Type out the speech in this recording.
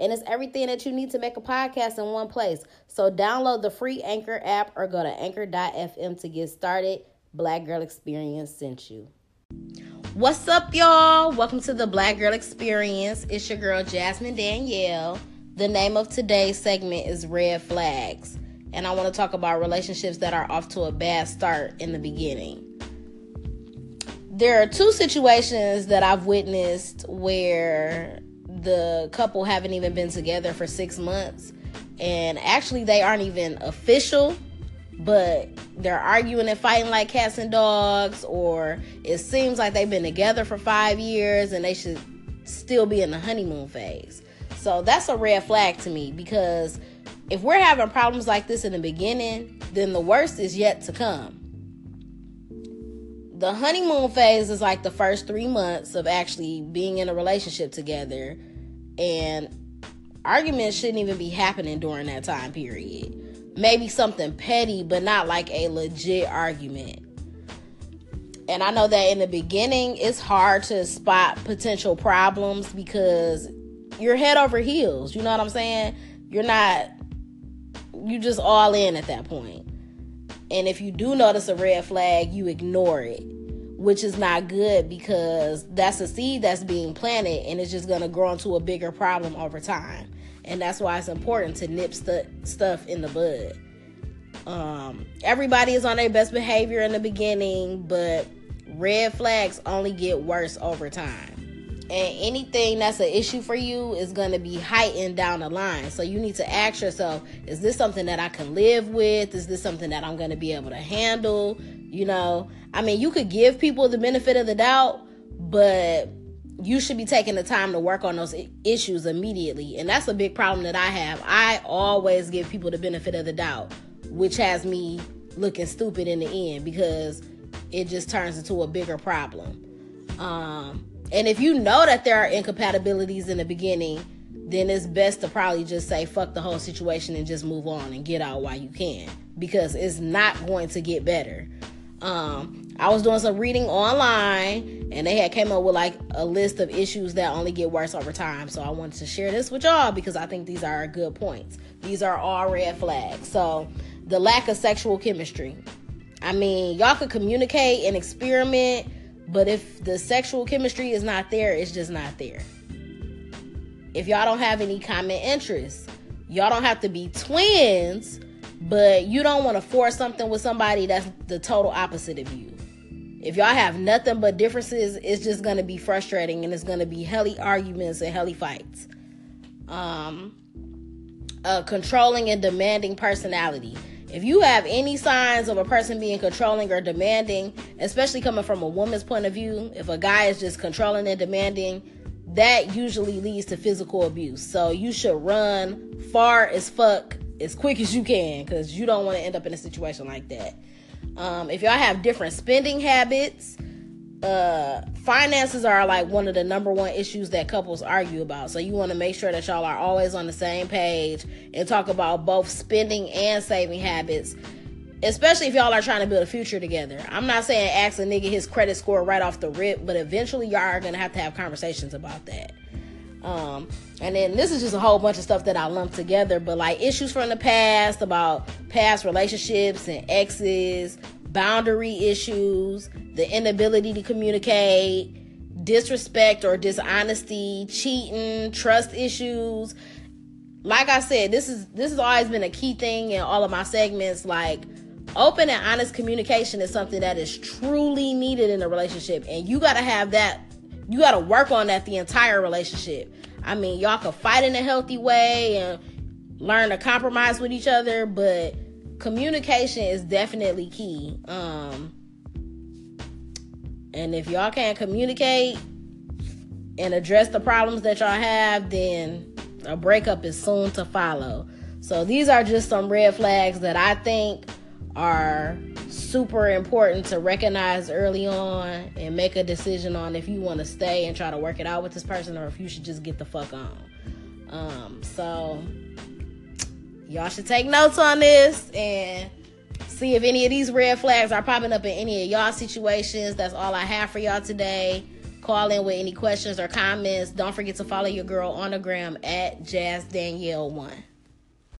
And it's everything that you need to make a podcast in one place. So download the free Anchor app or go to anchor.fm to get started. Black Girl Experience sent you. What's up, y'all? Welcome to the Black Girl Experience. It's your girl, Jasmine Danielle. The name of today's segment is Red Flags. And I want to talk about relationships that are off to a bad start in the beginning there are two situations that I've witnessed where the couple haven't even been together for six months, and actually they aren't even official, but they're arguing and fighting like cats and dogs, or it seems like they've been together for five years and they should still be in the honeymoon phase. So that's a red flag to me because if we're having problems like this in the beginning, then the worst is yet to come the honeymoon phase is like the first three months of actually being in a relationship together and arguments shouldn't even be happening during that time period. Maybe something petty but not like a legit argument. And i know that in the beginning it's hard to spot potential problems because you're head over heels you know what i'm saying? You're not you just all in at that point and if you do notice a red flag, you ignore it, which is not good because that's a seed that's being planted and it's just going to grow into a bigger problem over time. And that's why it's important to nip st- stuff in the bud. Um, everybody is on their best behavior in the beginning, but red flags only get worse over time and anything that's an issue for you is going to be heightened down the line. So you need to ask yourself, is this something that I can live with? Is this something that I'm going to be able to handle? You know, I mean, you could give people the benefit of the doubt, but you should be taking the time to work on those issues immediately. And that's a big problem that I have. I always give people the benefit of the doubt, which has me looking stupid in the end because it just turns into a bigger problem. Um, and if you know that there are incompatibilities in the beginning, then it's best to probably just say fuck the whole situation and just move on and get out while you can because it's not going to get better. Um, I was doing some reading online and they had came up with like a list of issues that only get worse over time. So I wanted to share this with y'all because I think these are good points. These are all red flags. So the lack of sexual chemistry. I mean, y'all could communicate and experiment but if the sexual chemistry is not there, it's just not there. If y'all don't have any common interests, y'all don't have to be twins, but you don't want to force something with somebody that's the total opposite of you. If y'all have nothing but differences, it's just gonna be frustrating and it's gonna be helly arguments and helly fights. Um, a controlling and demanding personality. If you have any signs of a person being controlling or demanding, especially coming from a woman's point of view, if a guy is just controlling and demanding, that usually leads to physical abuse. So you should run far as fuck as quick as you can because you don't want to end up in a situation like that. Um, if y'all have different spending habits, uh finances are like one of the number one issues that couples argue about. So you want to make sure that y'all are always on the same page and talk about both spending and saving habits especially if y'all are trying to build a future together. I'm not saying ask a nigga his credit score right off the rip but eventually y'all are gonna have to have conversations about that. Um and then this is just a whole bunch of stuff that i lumped together but like issues from the past about past relationships and exes boundary issues, the inability to communicate, disrespect or dishonesty, cheating, trust issues. Like I said, this is this has always been a key thing in all of my segments like open and honest communication is something that is truly needed in a relationship and you got to have that you got to work on that the entire relationship. I mean, y'all can fight in a healthy way and learn to compromise with each other, but communication is definitely key. Um, and if y'all can't communicate and address the problems that y'all have, then a breakup is soon to follow. So these are just some red flags that I think are super important to recognize early on and make a decision on if you want to stay and try to work it out with this person or if you should just get the fuck on. Um, so y'all should take notes on this and see if any of these red flags are popping up in any of y'all situations. That's all I have for y'all today. Call in with any questions or comments. Don't forget to follow your girl on the gram at Jazz Danielle One.